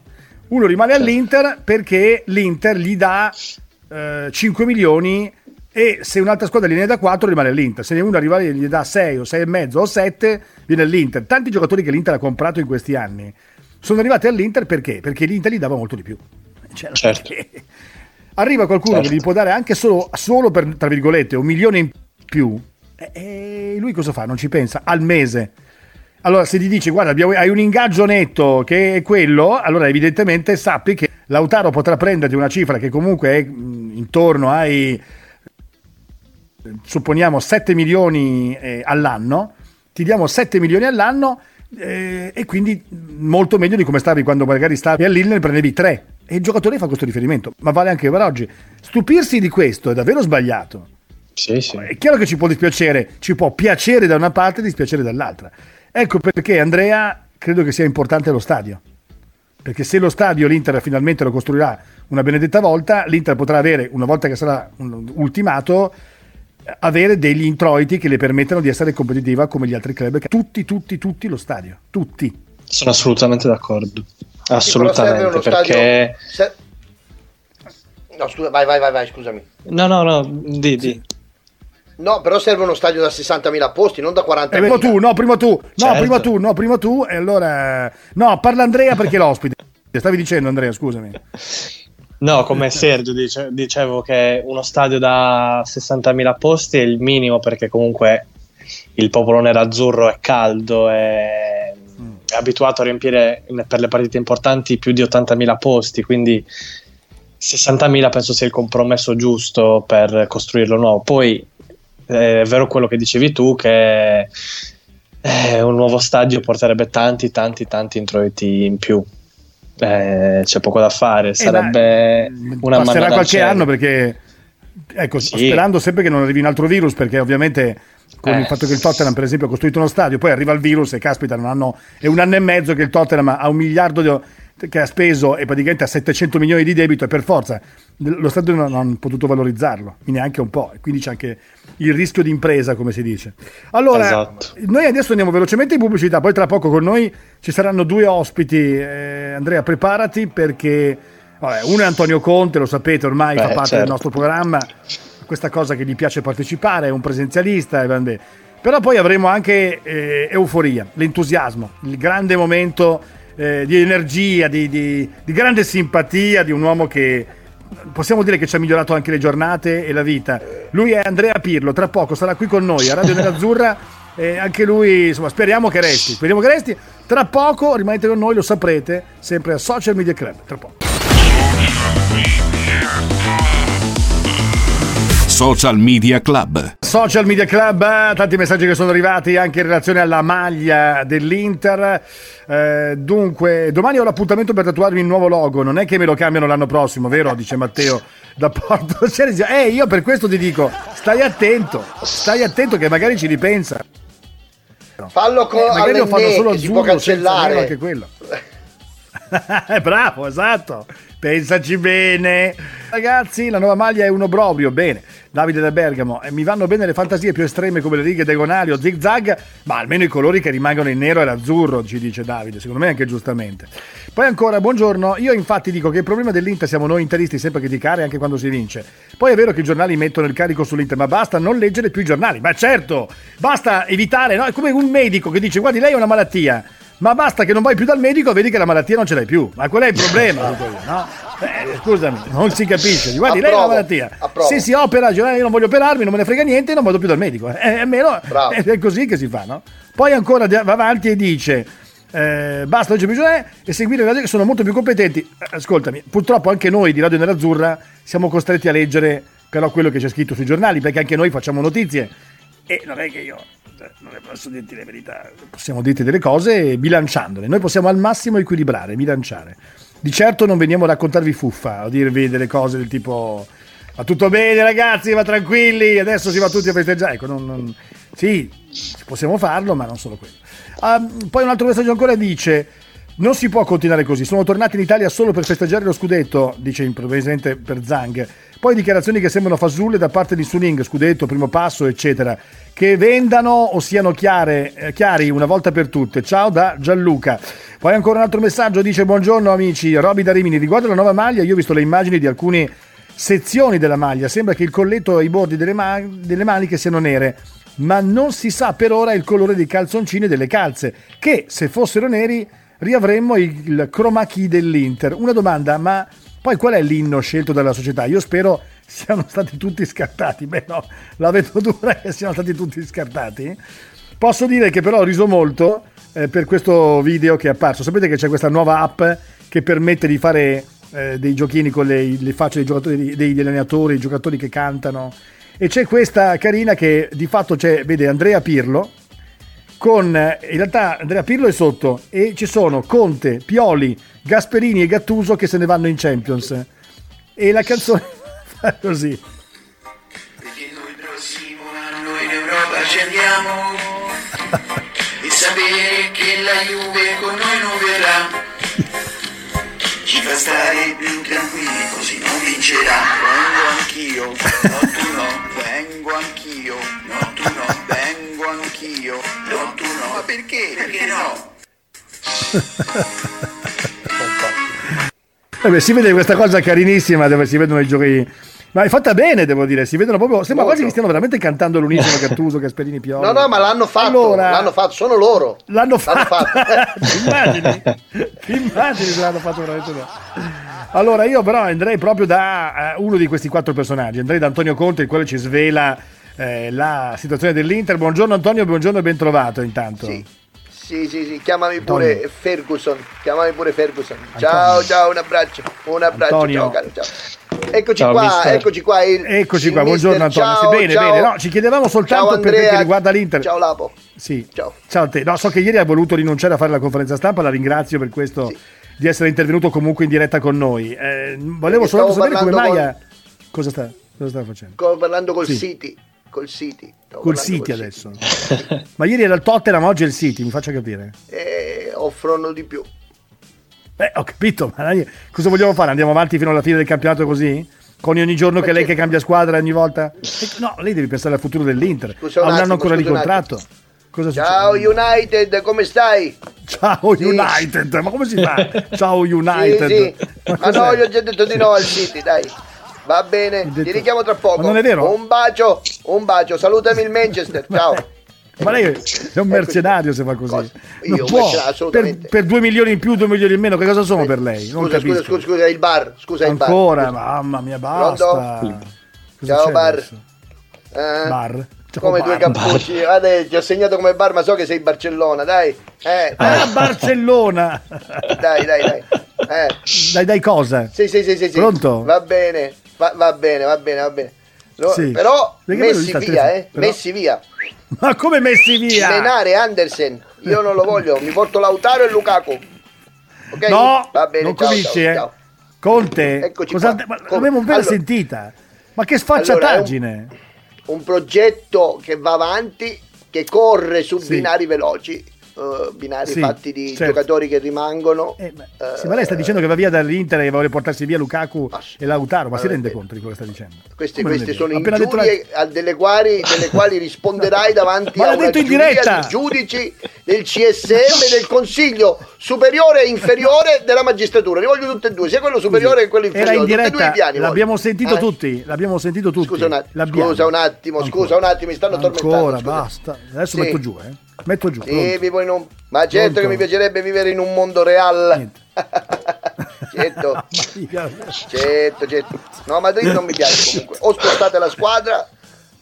B: Uno rimane all'Inter perché l'Inter gli dà eh, 5 milioni e se un'altra squadra gliene dà 4 rimane all'Inter. Se uno arriva gli dà 6 o 6 e mezzo o 7 viene all'Inter. Tanti giocatori che l'Inter ha comprato in questi anni sono arrivati all'Inter perché? Perché l'Inter gli dava molto di più. Cioè,
C: Certo.
B: arriva qualcuno
C: Certo.
B: che gli può dare anche solo, solo per, tra virgolette, un milione in più, e, e lui cosa fa? Non ci pensa, al mese. Allora, se gli dici, guarda, abbiamo- hai un ingaggio netto che è quello, allora evidentemente sappi che Lautaro potrà prenderti una cifra che comunque è mh, intorno ai, supponiamo, 7 milioni eh, all'anno, ti diamo 7 milioni all'anno eh, e quindi molto meglio di come stavi quando magari stavi all'Ille ne prendevi 3. E il giocatore fa questo riferimento, ma vale anche per oggi. Stupirsi di questo è davvero sbagliato.
C: Sì, sì.
B: È chiaro che ci può dispiacere, ci può piacere da una parte e dispiacere dall'altra. Ecco perché Andrea credo che sia importante lo stadio. Perché se lo stadio l'Inter finalmente lo costruirà una benedetta volta, l'Inter potrà avere, una volta che sarà ultimato, avere degli introiti che le permettano di essere competitiva come gli altri club. Tutti, tutti, tutti lo stadio. Tutti.
C: Sono assolutamente d'accordo.
D: Sì,
C: Assolutamente,
D: uno
C: perché...
D: stadio- se- No, scusa, vai, vai, vai, vai, scusami.
C: No, no, no, di, di.
D: No, però serve uno stadio da 60.000 posti, non da 40.000.
B: Eh, prima tu, no, prima tu, no,
C: Certo.
B: prima tu, no, prima tu, e allora... No, parla Andrea perché è l'ospite. Stavi dicendo Andrea, scusami.
C: No, come Sergio dice- dicevo che uno stadio da 60.000 posti è il minimo perché comunque il popolo nerazzurro è caldo, è, è abituato a riempire per le partite importanti più di 80.000 posti, quindi 60.000 penso sia il compromesso giusto per costruirlo nuovo. Poi è vero quello che dicevi tu che eh, un nuovo stadio porterebbe tanti, tanti, tanti introiti in più. Eh, c'è poco da fare, sarebbe
B: Eh, ma,
C: una
B: passerà
C: dal
B: qualche
C: cielo.
B: anno perché ecco
C: Sì.
B: sperando sempre che non arrivi un altro virus perché ovviamente con
C: Eh.
B: il fatto che il Tottenham per esempio ha costruito uno stadio poi arriva il virus e caspita non hanno, è un anno e mezzo che il Tottenham ha un miliardo di- che ha speso e praticamente ha 700 milioni di debito e per forza lo stadio non hanno potuto valorizzarlo neanche un po' quindi c'è anche il rischio di impresa come si dice allora
C: Esatto.
B: noi adesso andiamo velocemente in pubblicità, poi tra poco con noi ci saranno due ospiti. Eh, Andrea, preparati perché vabbè, uno è Antonio Conte, lo sapete, ormai
C: Beh,
B: fa parte
C: certo.
B: del nostro programma. Questa cosa che gli piace partecipare, è un presenzialista. e. Però poi avremo anche eh, euforia, l'entusiasmo, il grande momento eh, di energia, di, di- di grande simpatia di un uomo che possiamo dire che ci ha migliorato anche le giornate e la vita. Lui è Andrea Pirlo, tra poco sarà qui con noi a Radio Nerazzurra. E anche lui, insomma, speriamo che resti. Speriamo che resti. Tra poco rimanete con noi, lo saprete, sempre a Social Media Club. Tra poco.
A: Social Media Club.
B: Social Media Club, eh, tanti messaggi che sono arrivati anche in relazione alla maglia dell'Inter. Eh, dunque, domani ho l'appuntamento per tatuarmi il nuovo logo. Non è che me lo cambiano l'anno prossimo, vero? Dice Matteo da Porto Ceresio. Eh, io per questo ti dico, stai attento, stai attento che magari ci ripensa.
D: Fallo con
B: Eh, magari lo fanno solo azzurro senza anche quello. Eh, Bravo, esatto. Pensaci bene. Ragazzi, la nuova maglia è un obrobrio. Bene. Davide da Bergamo. Eh, mi vanno bene le fantasie più estreme come le righe diagonali o zig-zag, ma almeno i colori che rimangono in nero e l'azzurro, ci dice Davide. Secondo me anche giustamente. Poi ancora, buongiorno. Io infatti dico che il problema dell'Inter siamo noi interisti sempre a criticare anche quando si vince. Poi è vero che i giornali mettono il carico sull'Inter, ma basta non leggere più i giornali. Ma certo, basta evitare, no? È come un medico che dice guardi lei ha una malattia. Ma basta che non vai più dal medico, vedi che la malattia non ce l'hai più. Ma qual è il problema? dico io, no? Eh, scusami, non si capisce. Guardi, lei ha la
D: Approvo,
B: malattia.
D: approvo.
B: Se si opera, "Eh, io non voglio operarmi, non me ne frega niente, non vado più dal medico. Eh, almeno
D: Bravo.
B: è così che si fa, no? Poi ancora va avanti e dice. eh, basta, non c'è bisogno e seguire le radio che sono molto più competenti. Eh, Ascoltami, purtroppo anche noi di Radio Nerazzurra siamo costretti a leggere però quello che c'è scritto sui giornali, perché anche noi facciamo notizie e non è che io cioè, non ne posso dirti la verità, possiamo dirti delle cose bilanciandole. Noi possiamo al massimo equilibrare, bilanciare. Di certo non veniamo a raccontarvi fuffa, a dirvi delle cose del tipo va tutto bene ragazzi, va tranquilli, adesso si va tutti a festeggiare. Ecco, non- non- sì, possiamo farlo, ma non solo quello. Ah, poi un altro messaggio ancora dice non si può continuare così, sono tornati in Italia solo per festeggiare lo scudetto, dice improvvisamente per Zang. Poi dichiarazioni che sembrano fasulle da parte di Suning, scudetto, primo passo, eccetera. Che vendano o siano chiare, eh, chiari una volta per tutte. Ciao da Gianluca. Poi ancora un altro messaggio, dice buongiorno amici, Roby da Rimini, riguardo la nuova maglia, io ho visto le immagini di alcune sezioni della maglia, sembra che il colletto e i bordi delle, ma- delle maniche siano nere, ma non si sa per ora il colore dei calzoncini e delle calze, che se fossero neri riavremmo il, chroma key dell'Inter. Una domanda, ma poi qual è l'inno scelto dalla società? Io spero siano stati tutti scartati. Beh no, la vedo dura che siano stati tutti scartati. Posso dire che però ho riso molto eh, per questo video che è apparso. Sapete che c'è questa nuova app che permette di fare eh, dei giochini con le, le facce dei degli allenatori, i giocatori che cantano. E c'è questa carina che di fatto c'è, vede Andrea Pirlo, con in realtà Andrea Pirlo è sotto e ci sono Conte, Pioli, Gasperini e Gattuso che se ne vanno in Champions. E la canzone fa così.
H: Perché noi prossimo anno in Europa ci andiamo e sapere che la Juve con noi non verrà ci fa stare più tranquilli così non vincerà. Vengo anch'io,
B: Vabbè, si vede questa cosa carinissima dove si vedono i giochi. Ma è fatta bene, devo dire. Si vedono proprio. Sembra
D: Molto.
B: quasi che stiano veramente cantando l'unisono Gattuso, Gasperini, Pioli.
D: No, no, ma l'hanno fatto,
B: Allora-
D: l'hanno fatto, sono loro.
B: L'hanno fatto.
D: fatto.
B: Immagini? Immagini se l'hanno fatto veramente no. Allora, io però andrei proprio da eh, uno di questi quattro personaggi. Andrei da Antonio Conte, il quale ci svela eh, la situazione dell'Inter. Buongiorno Antonio, buongiorno e ben trovato intanto.
D: Sì. Sì, sì, sì, chiamami pure
B: Antonio.
D: Ferguson, chiamami pure Ferguson. Ciao, ciao, un abbraccio, un abbraccio,
B: Antonio.
D: ciao caro, ciao. Eccoci
C: Ciao,
D: qua,
C: mister.
D: eccoci qua. Il,
B: Eccoci
D: il
B: qua, buongiorno
D: mister.
B: Antonio.
D: Ciao,
B: bene,
D: ciao.
B: bene. No, ci chiedevamo soltanto
D: Ciao,
B: per quel che
D: Andrea.
B: riguarda l'Inter.
D: Ciao Lapo.
B: Sì.
D: Ciao.
B: Ciao a te. No, so che ieri ha voluto rinunciare a fare la conferenza stampa, la ringrazio per questo
D: Sì.
B: di essere intervenuto comunque in diretta con noi. Eh, volevo
D: Perché stavo
B: sapere come mai ha- cosa sta cosa sta facendo?
D: Stavo parlando col
B: Sì.
D: City, col City.
B: Col City
D: col
B: adesso. Ma ieri era il Tottenham, oggi è il City, mi faccia capire.
D: Eh, offrono di più.
B: Eh, ho capito, ma cosa vogliamo fare? Andiamo avanti fino alla fine del campionato così? Con ogni giorno che lei che cambia squadra ogni volta? Eh, No, lei deve pensare al futuro dell'Inter.
D: Scusa un
B: un
D: attimo,
B: ancora di contratto. Cosa
D: Ciao
B: succede?
D: United, come stai?
B: Ciao
D: Sì.
B: United, ma come si fa? Ciao
D: Sì,
B: United.
D: sì.
B: Ma
D: Ma no, gli ho già detto di no al City, dai. Va bene, ti richiamo tra poco.
B: Ma non è vero?
D: Un bacio, un bacio. Salutami il Manchester. Ciao.
B: Ma lei è un mercenario se fa così.
D: Cosa? Io
B: può. Per, per due milioni in più, due milioni in meno, che cosa sono per lei? Non
D: Scusa,
B: capisco.
D: scusa, scusa, il bar. Scusa, il bar.
B: Ancora, mamma mia, basta.
D: Pronto?
B: Cosa
D: Ciao, bar. Eh?
B: Bar. Ciao,
D: Come
B: bar.
D: due cappucci. Guarda, ti ho segnato come bar, ma so che sei Barcellona, dai. Eh,
B: Ah, Barcellona.
D: dai, dai, dai. Eh.
B: Dai, dai, cosa?
D: Sì, sì, sì, sì, sì.
B: Pronto?
D: Va bene, va, va bene, va bene, va bene. No,
B: Sì.
D: Però
B: Perché
D: messi via,
B: telefono?
D: eh.
B: Però-
D: Messi via.
B: Ma come messi via?
D: Menare Andersen. Io non lo voglio, mi porto Lautaro e Lukaku. Ok?
B: No,
D: va bene,
B: non
D: ciao,
B: cominci,
D: ciao,
B: eh.
D: ciao.
B: Conte,
D: Eccoci
B: cosa- ma
D: Come-
B: l'avevo appena
D: allora-
B: sentita. Ma che sfacciataggine.
D: Un progetto che va avanti, che corre su
B: Sì.
D: binari veloci, eh, binari
B: Sì,
D: fatti di
B: certo.
D: giocatori che rimangono.
B: Eh, ma-
D: eh,
B: sì, ma lei sta dicendo che va via dall'Inter e vuole portarsi via Lukaku
D: Ma sì.
B: e Lautaro, ma si rende conto di quello che sta dicendo?
D: Queste, queste sono
B: Appena la-
D: ingiurie a delle quali, delle quali risponderai davanti
B: Ma
D: a una
B: detto in
D: giuria di giudici del CSM del Consiglio superiore e inferiore della magistratura. Li voglio tutti e due, sia quello superiore che quello inferiore.
B: Era in diretta,
D: piani voglio.
B: l'abbiamo sentito
D: Eh?
B: tutti, l'abbiamo sentito tutti.
D: Scusa un attimo,
B: L'abbiamo.
D: scusa un attimo, scusa
B: Ancora.
D: un attimo, mi stanno tormentando.
B: Ancora, basta. Adesso
D: Sì.
B: metto giù, eh. Metto giù.
D: Sì,
B: pronto.
D: vivo in un... Ma certo
B: Pronto?
D: che mi piacerebbe vivere in un mondo reale.
B: Niente.
D: certo, certo, certo. No, Madrid non mi piace comunque. O spostate la squadra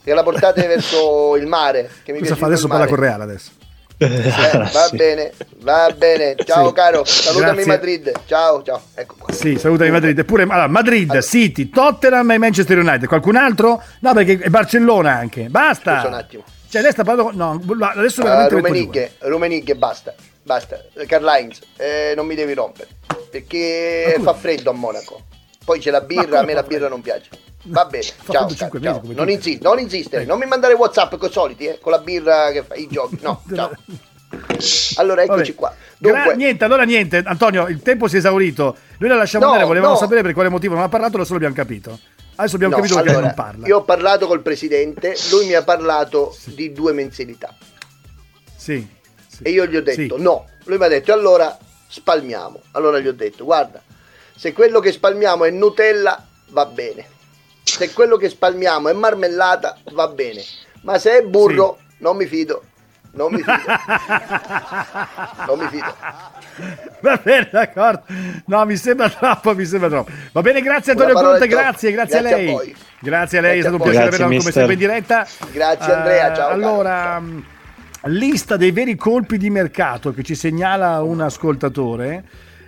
D: e la portate verso il mare. Che mi
B: Cosa
D: piace
B: fa adesso parla
D: mare.
B: con Reale adesso?
D: Eh, va bene, va bene. Ciao
B: Sì.
D: caro, salutami
B: Grazie.
D: Madrid. Ciao, ciao. Ecco qua.
B: Sì, salutami Madrid. Eppure, allora, Madrid, City, Tottenham e Manchester United. Qualcun altro? No, perché è Barcellona anche. Basta.
D: Scusa un attimo.
B: Cioè, lei sta parlando. No, adesso
D: Uh,
B: veramente. metto giù.
D: Rumenigge, Rumenigge, basta, basta. Heinz, eh, non mi devi rompere perché fa freddo a Monaco. Poi c'è la birra, a me la birra non piace. Va bene,
B: Fa
D: ciao, ciao.
B: come
D: Non, insi- non insistere, non mi mandare WhatsApp con i soliti, eh, con la birra che fai i giochi. No, ciao. Allora eccoci
B: Vabbè.
D: qua.
B: Gra-
D: Dunque,
B: niente, allora niente, Antonio, il tempo si è esaurito. Noi la lasciamo
D: No,
B: andare, volevamo
D: no.
B: sapere per quale motivo non ha parlato, adesso l'abbiamo capito. Adesso abbiamo
D: no,
B: capito
D: allora,
B: non parla.
D: io ho parlato col presidente, lui mi ha parlato di due mensilità.
B: Sì. sì.
D: E io gli ho detto
B: Sì.
D: no. Lui mi ha detto allora spalmiamo. Allora gli ho detto guarda, se quello che spalmiamo è Nutella va bene. Se quello che spalmiamo è marmellata va bene. Ma se è burro non mi fido. Non mi fido. non mi fido.
B: Va bene, d'accordo. No, mi sembra troppo, mi sembra troppo. Va bene, grazie Antonio Conte, grazie, grazie,
D: Grazie
B: a lei.
D: a voi.
B: Grazie a lei, è
D: Grazie
B: stato un piacere averla come sempre in diretta.
D: Grazie, Andrea, ciao, caro,
B: Allora, mh, lista dei veri colpi di mercato che ci segnala un ascoltatore.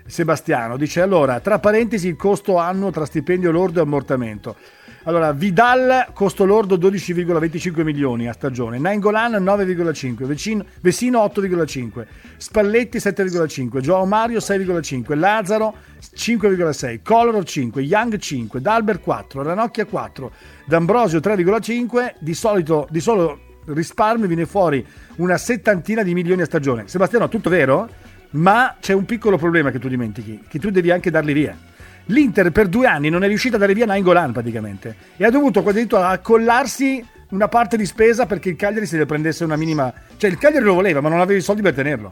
B: Sebastiano dice allora, tra parentesi il costo annuo tra stipendio lordo e ammortamento. Allora, Vidal costo lordo 12,25 milioni a stagione, Nainggolan 9,5, Vecino- Vesino 8,5, Spalletti 7,5, Joao Mario 6,5, Lazzaro 5,6, Kolarov 5, Young 5, Dalbert 4, Ranocchia 4, D'Ambrosio 3,5, di solito di solo risparmio viene fuori una settantina di milioni a stagione. Sebastiano, tutto vero? Ma c'è un piccolo problema che tu dimentichi, che tu devi anche darli via. L'Inter per due anni non è riuscita a dare via Nainggolan praticamente e ha dovuto addirittura accollarsi una parte di spesa perché il Cagliari se ne prendesse una minima... Cioè il Cagliari lo voleva ma non aveva i soldi per tenerlo.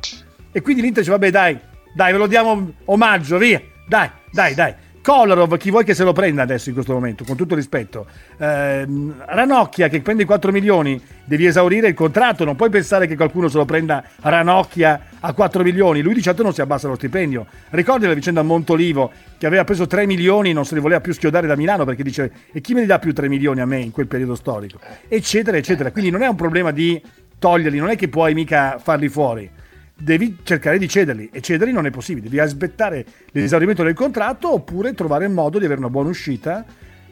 B: E quindi l'Inter dice vabbè dai, dai ve lo diamo omaggio, via, dai, dai, dai. Kolarov, chi vuoi che se lo prenda adesso in questo momento, con tutto rispetto. Ehm, Ranocchia che prende 4 milioni, devi esaurire il contratto, non puoi pensare che qualcuno se lo prenda Ranocchia a 4 milioni, lui di certo non si abbassa lo stipendio. Ricordi la vicenda a Montolivo che aveva preso 3 milioni non se li voleva più schiodare da Milano perché dice e chi me ne dà più 3 milioni a me in quel periodo storico, eccetera, eccetera. Quindi non è un problema di toglierli, non è che puoi mica farli fuori devi cercare di cederli e cederli non è possibile, devi aspettare l'esaurimento del contratto oppure trovare il modo di avere una buona uscita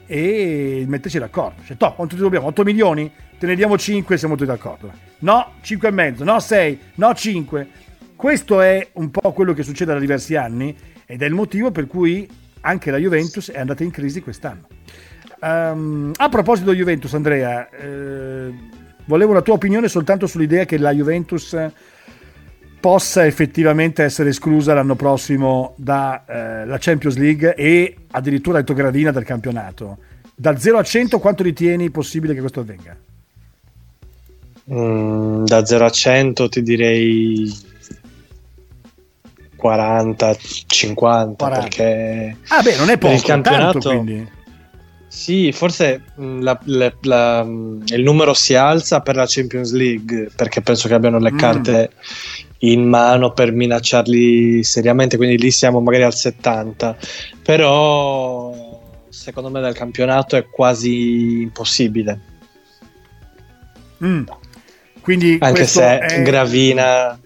B: e metterci d'accordo. Cioè, top, quanto ti dobbiamo? 8 milioni? Te ne diamo 5 siamo tutti d'accordo. No, 5 e mezzo, no 6, no 5. Questo è un po' quello che succede da diversi anni ed è il motivo per cui anche la Juventus è andata in crisi quest'anno. Ehm, a proposito Juventus, Andrea, eh, volevo la tua opinione soltanto sull'idea che la Juventus possa effettivamente essere esclusa l'anno prossimo dalla Champions League e addirittura detto gradina del campionato. Da 0 a 100 quanto ritieni possibile che questo avvenga?
C: Mm, da 0 a 100 ti direi 40, 50
B: 40.
C: perché
B: Ah beh, non è poco,
C: il campionato
B: tanto quindi.
C: Sì, forse mh, la- le- la- mh, il numero si alza per la Champions League perché penso che abbiano le
B: Mm.
C: In mano per minacciarli seriamente, quindi lì siamo magari al 70, però secondo me dal campionato è quasi impossibile,
B: Mm. Quindi
C: anche se
B: è-
C: Gravina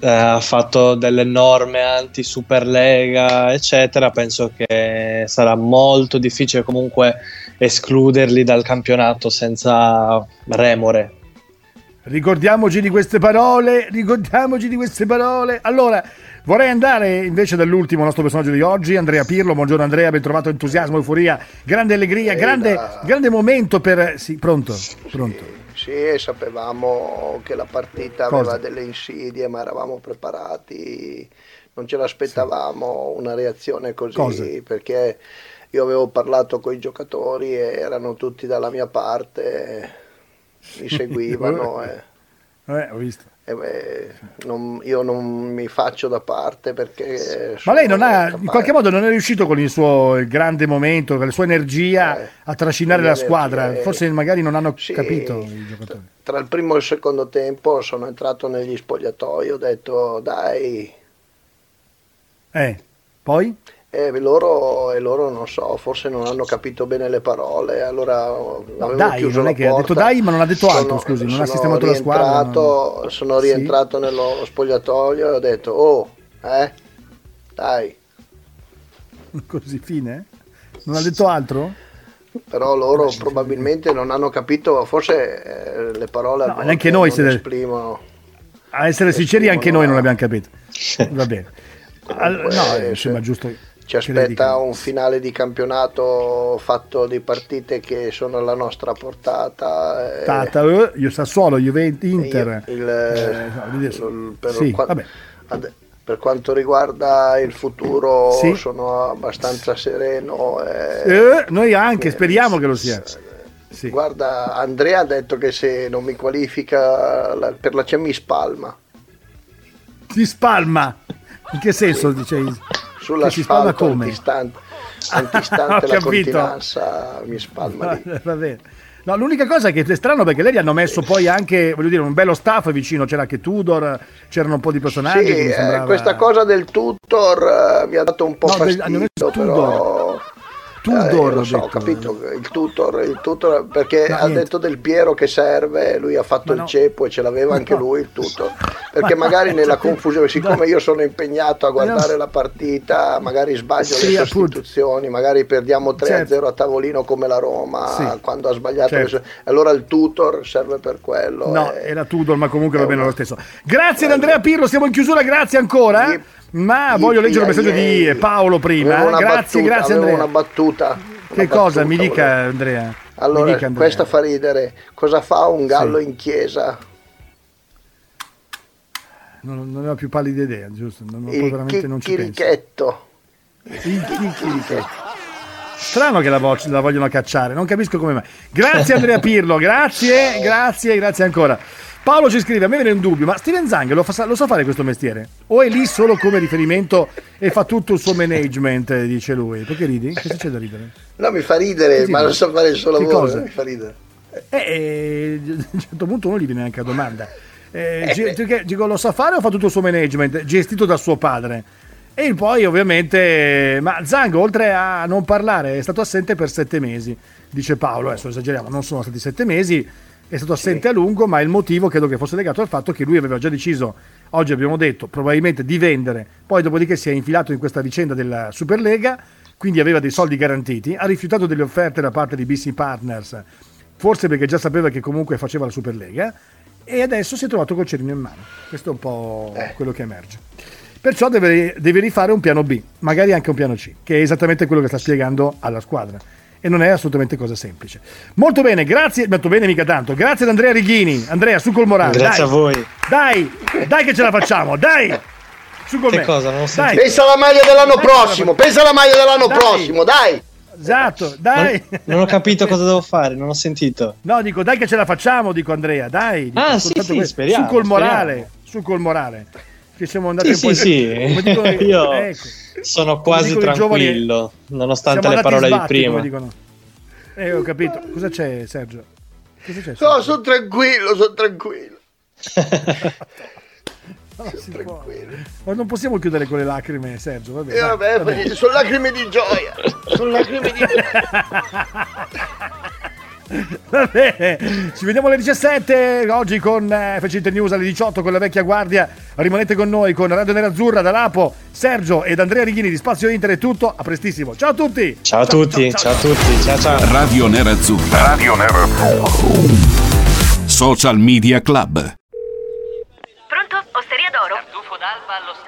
C: eh, ha fatto delle norme anti Superlega, eccetera, penso che sarà molto difficile comunque escluderli dal campionato senza remore.
B: Ricordiamoci di queste parole, ricordiamoci di queste parole. Allora, vorrei andare invece dall'ultimo nostro personaggio di oggi, Andrea Pirlo. Buongiorno Andrea, ben trovato entusiasmo, euforia, grande allegria, grande, grande momento per... Sì, pronto, pronto.
D: Sì, sapevamo che la partita
B: Cosa?
D: aveva delle insidie, ma eravamo preparati, non ce l'aspettavamo una reazione così,
B: Cosa?
D: perché io avevo parlato con i giocatori e erano tutti dalla mia parte, mi seguivano e,
B: Eh, ho visto.
D: e beh, non- io non mi faccio da parte perché...
B: Ma lei non ha, in qualche modo non è riuscito con il suo grande momento, con la sua energia
D: Eh,
B: a trascinare la squadra.
D: energie.
B: Forse magari non hanno
D: Sì.
B: capito i giocatori.
D: Tra il primo e il secondo tempo sono entrato negli spogliatoi, ho detto dai,
B: Eh, poi?
D: E loro, e loro non so, forse non hanno capito bene le parole, allora
B: No, dai, non è che ha
D: porta.
B: detto dai, ma non ha detto altro,
D: Sono-
B: scusi, non ha sistemato la squadra. non-
D: Sono
B: Sì.
D: rientrato nello spogliatoio e ho detto, oh, eh, dai,
B: Così, fine? Non ha detto altro?
D: però loro probabilmente non hanno capito, forse eh, le parole
B: No, neanche noi se
D: esprimono.
B: A essere sinceri, anche noi non l'abbiamo capito. Va bene. Al-
D: Comunque,
B: no,
D: eh,
B: mi sembra giusto.
D: Ci aspetta un finale di campionato fatto di partite che sono alla nostra portata. eh,
B: Tata, eh, io Sassuolo, Juventus, Inter.
D: il-
B: Eh,
D: il- per,
B: sì,
D: qua-
B: vabbè.
D: ad- per quanto riguarda il futuro
B: Sì.
D: sono abbastanza sereno. eh,
B: Eh, noi anche, speriamo che lo sia. Sì.
D: Guarda, Andrea ha detto che se non mi qualifica la- per la CEM mi spalma.
B: Si spalma. In che senso dicevi? Spalma
D: Sull'asfalto
B: come?
D: antistante,
B: Ho
D: antistante la continenza mi spalma lì.
B: Va bene. No, l'unica cosa è che è strano perché lei gli hanno messo poi anche, voglio dire, un bello staff vicino, c'era anche Tudor, c'erano un po' di personaggi
D: Sì, eh,
B: sembrava...
D: questa cosa del tutor eh, mi ha dato un po'
B: No,
D: fastidio,
B: hanno messo
D: però...
B: Tudor,
D: eh, lo
B: ho
D: so, ho capito, il tutor, il tutor perché
B: No,
D: ha
B: niente.
D: detto del Piero che serve, lui ha fatto
B: Ma
D: il
B: no.
D: ceppo e ce l'aveva anche
B: No.
D: lui il tutor, perché
B: Ma no,
D: magari nella
B: cioè,
D: confusione, siccome io sono impegnato a guardare
B: no.
D: la partita, magari sbaglio
B: Sì,
D: le
B: appunto.
D: sostituzioni, magari perdiamo 3-0
B: Certo.
D: a tavolino come la Roma
B: Sì.
D: quando ha sbagliato,
B: Certo.
D: allora il tutor serve per quello.
B: No,
D: eh.
B: era Tudor, ma comunque va bene lo stesso. Grazie ad Andrea Pirlo, siamo in chiusura, grazie ancora.
D: Yip.
B: Ma
D: Yip,
B: voglio leggere il messaggio
D: yay.
B: di Paolo prima.
D: Avevo una
B: Grazie,
D: battuta,
B: grazie Andrea.
D: una battuta.
B: Che
D: una
B: cosa?
D: battuta,
B: Mi dica
D: volevo-
B: Andrea.
D: Allora,
B: dica, Andrea.
D: questa fa ridere. Cosa fa un gallo
B: Sì.
D: in chiesa?
B: Non, non ne ho più pallida idea, giusto? Non,
D: Il
B: veramente non ci penso.
D: chicchirichetto.
B: Il chicchirichetto. Strano che la, vo- la vogliono cacciare, non capisco come mai. Grazie Andrea Pirlo, grazie, grazie, grazie ancora. Paolo ci scrive, a me viene un dubbio, ma Steven Zang lo, fa- lo sa fare questo mestiere? O è lì solo come riferimento e fa tutto il suo management, eh, dice lui? Perché ridi? Cosa c'è da ridere?
D: No, mi fa ridere,
B: Così,
D: ma
B: no.
D: non so fare il suo
B: Che
D: lavoro.
B: cosa?
D: Mi fa ridere.
B: Eh, eh, a un certo punto uno gli viene anche a domanda. Eh,
D: Eh,
B: dico, lo sa fare o fa tutto il suo management, gestito da suo padre? E poi ovviamente, ma Zango oltre a non parlare è stato assente per sette mesi, dice Paolo, adesso esageriamo, non sono stati sette mesi, è stato assente a lungo, ma il motivo credo che fosse legato al fatto che lui aveva già deciso, oggi abbiamo detto, probabilmente di vendere, poi dopodiché si è infilato in questa vicenda della Superlega, quindi aveva dei soldi garantiti, ha rifiutato delle offerte da parte di BC Partners, forse perché già sapeva che comunque faceva la Superlega, e adesso si è trovato col cerino in mano. Questo è un po'
D: Eh.
B: quello che emerge. Perciò deve, deve rifare un piano B, magari anche un piano C, che è esattamente quello che sta spiegando alla squadra. E non è assolutamente cosa semplice. Molto bene, grazie, molto bene mica tanto. Grazie ad Andrea Righini. Andrea, su col morale.
C: Grazie
B: dai.
C: a voi.
B: Dai, dai che ce la facciamo, dai. Su con
C: Che
B: me.
C: cosa? Non
B: Dai.
D: Pensa alla maglia dell'anno
B: Dai,
D: prossimo, pensa alla maglia dell'anno
B: Dai.
D: prossimo, dai!
B: Esatto, dai.
C: Non, non ho capito cosa devo fare, non ho sentito.
B: No, dico, dai che ce la facciamo, dico Andrea, dai. Dico,
C: Ah, sì,
B: soltanto
C: sì, speriamo,
B: Su col morale,
C: speriamo.
B: su col morale. Che siamo andati
C: Sì,
B: un
C: sì,
B: po'
C: sì.
B: come dicono-
C: Io
B: ecco.
C: Sono quasi
B: i giovani-
C: tranquillo, nonostante le parole di
B: sbatti, come
C: prima.
B: Eh, ho capito. Cosa c'è, Sergio? Cosa c'è?
D: No,
B: Sergio?
D: sono tranquillo, sono tranquillo.
B: No,
D: tranquillo.
B: Ma non possiamo chiudere con le lacrime, Sergio. Vabbè,
D: E
B: dai,
D: vabbè,
B: vabbè.
D: sono lacrime di gioia. Sono lacrime di gioia.
B: Va bene, ci vediamo alle 17 oggi con eh, FC Inter News alle 18 con la vecchia guardia. Rimanete con noi con Radio Nerazzurra da Lapo, Sergio ed Andrea Righini di Spazio Inter è tutto. A prestissimo. Ciao a tutti.
C: Ciao a tutti, ciao a tutti, ciao ciao.
A: Radio Nerazzurra.
I: Radio Nerazzurra.
A: Social Media Club.
F: Pronto? Osteria d'oro?
J: Tartufo d'alba allo stand 4.